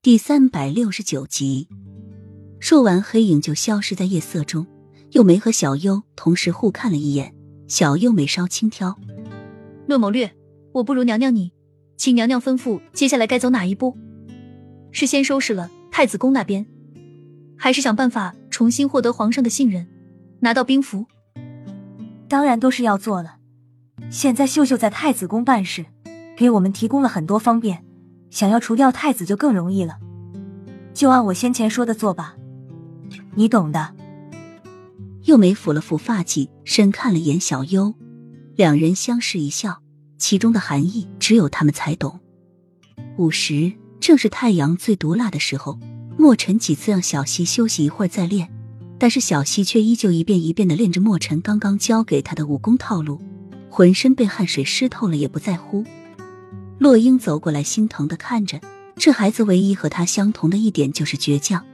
第三百六十九集，说完，黑影就消失在夜色中。又梅和小优同时互看了一眼，小优眉梢轻挑：“论谋略，我不如娘娘你，请娘娘吩咐接下来该走哪一步？是先收拾了太子宫那边，还是想办法重新获得皇上的信任，拿到兵符？当然都是要做了。现在秀秀在太子宫办事，给我们提供了很多方便。”想要除掉太子就更容易了，就按我先前说的做吧，你懂的。又眉抚了抚发髻，深看了眼小优，两人相视一笑，其中的含义只有他们才懂。午时正是太阳最毒辣的时候，墨尘几次让小溪休息一会儿再练，但是小溪却依旧一遍一遍的练着墨尘刚刚教给他的武功套路，浑身被汗水湿透了也不在乎。洛英走过来，心疼的看着这孩子。唯一和他相同的一点就是倔强，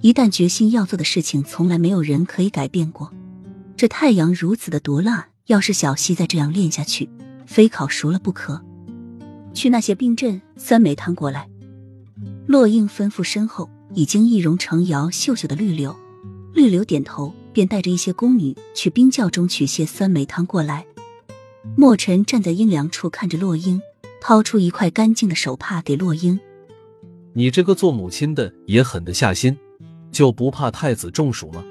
一旦决心要做的事情，从来没有人可以改变过。这太阳如此的毒辣，要是小溪再这样练下去，非烤熟了不可。去那些冰镇酸梅汤过来。洛英吩咐身后已经易容成瑶秀秀的绿柳，绿柳点头，便带着一些宫女去冰窖中取些酸梅汤过来。墨尘站在阴凉处看着洛英。掏出一块干净的手帕给洛英，你这个做母亲的也狠得下心，就不怕太子中暑吗？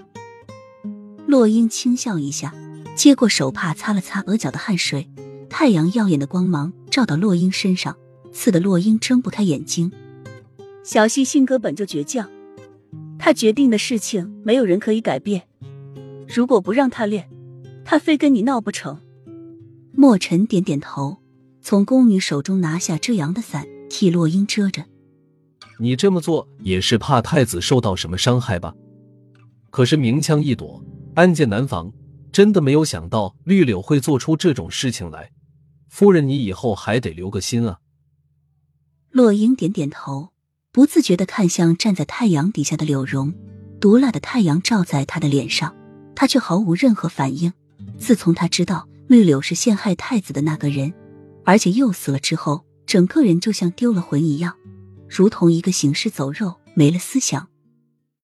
洛英轻笑一下，接过手帕擦了擦额角的汗水。太阳耀眼的光芒照到洛英身上，刺得洛英睁不开眼睛。小溪性格本就倔强，他决定的事情没有人可以改变。如果不让他练，他非跟你闹不成。墨尘点点头。从宫女手中拿下遮阳的伞，替洛英遮着。你这么做也是怕太子受到什么伤害吧？可是明枪易躲，暗箭难防，真的没有想到绿柳会做出这种事情来。夫人，你以后还得留个心啊。洛英点点头，不自觉的看向站在太阳底下的柳荣。毒辣的太阳照在他的脸上，他却毫无任何反应。自从他知道绿柳是陷害太子的那个人。而且又死了之后，整个人就像丢了魂一样，如同一个行尸走肉，没了思想。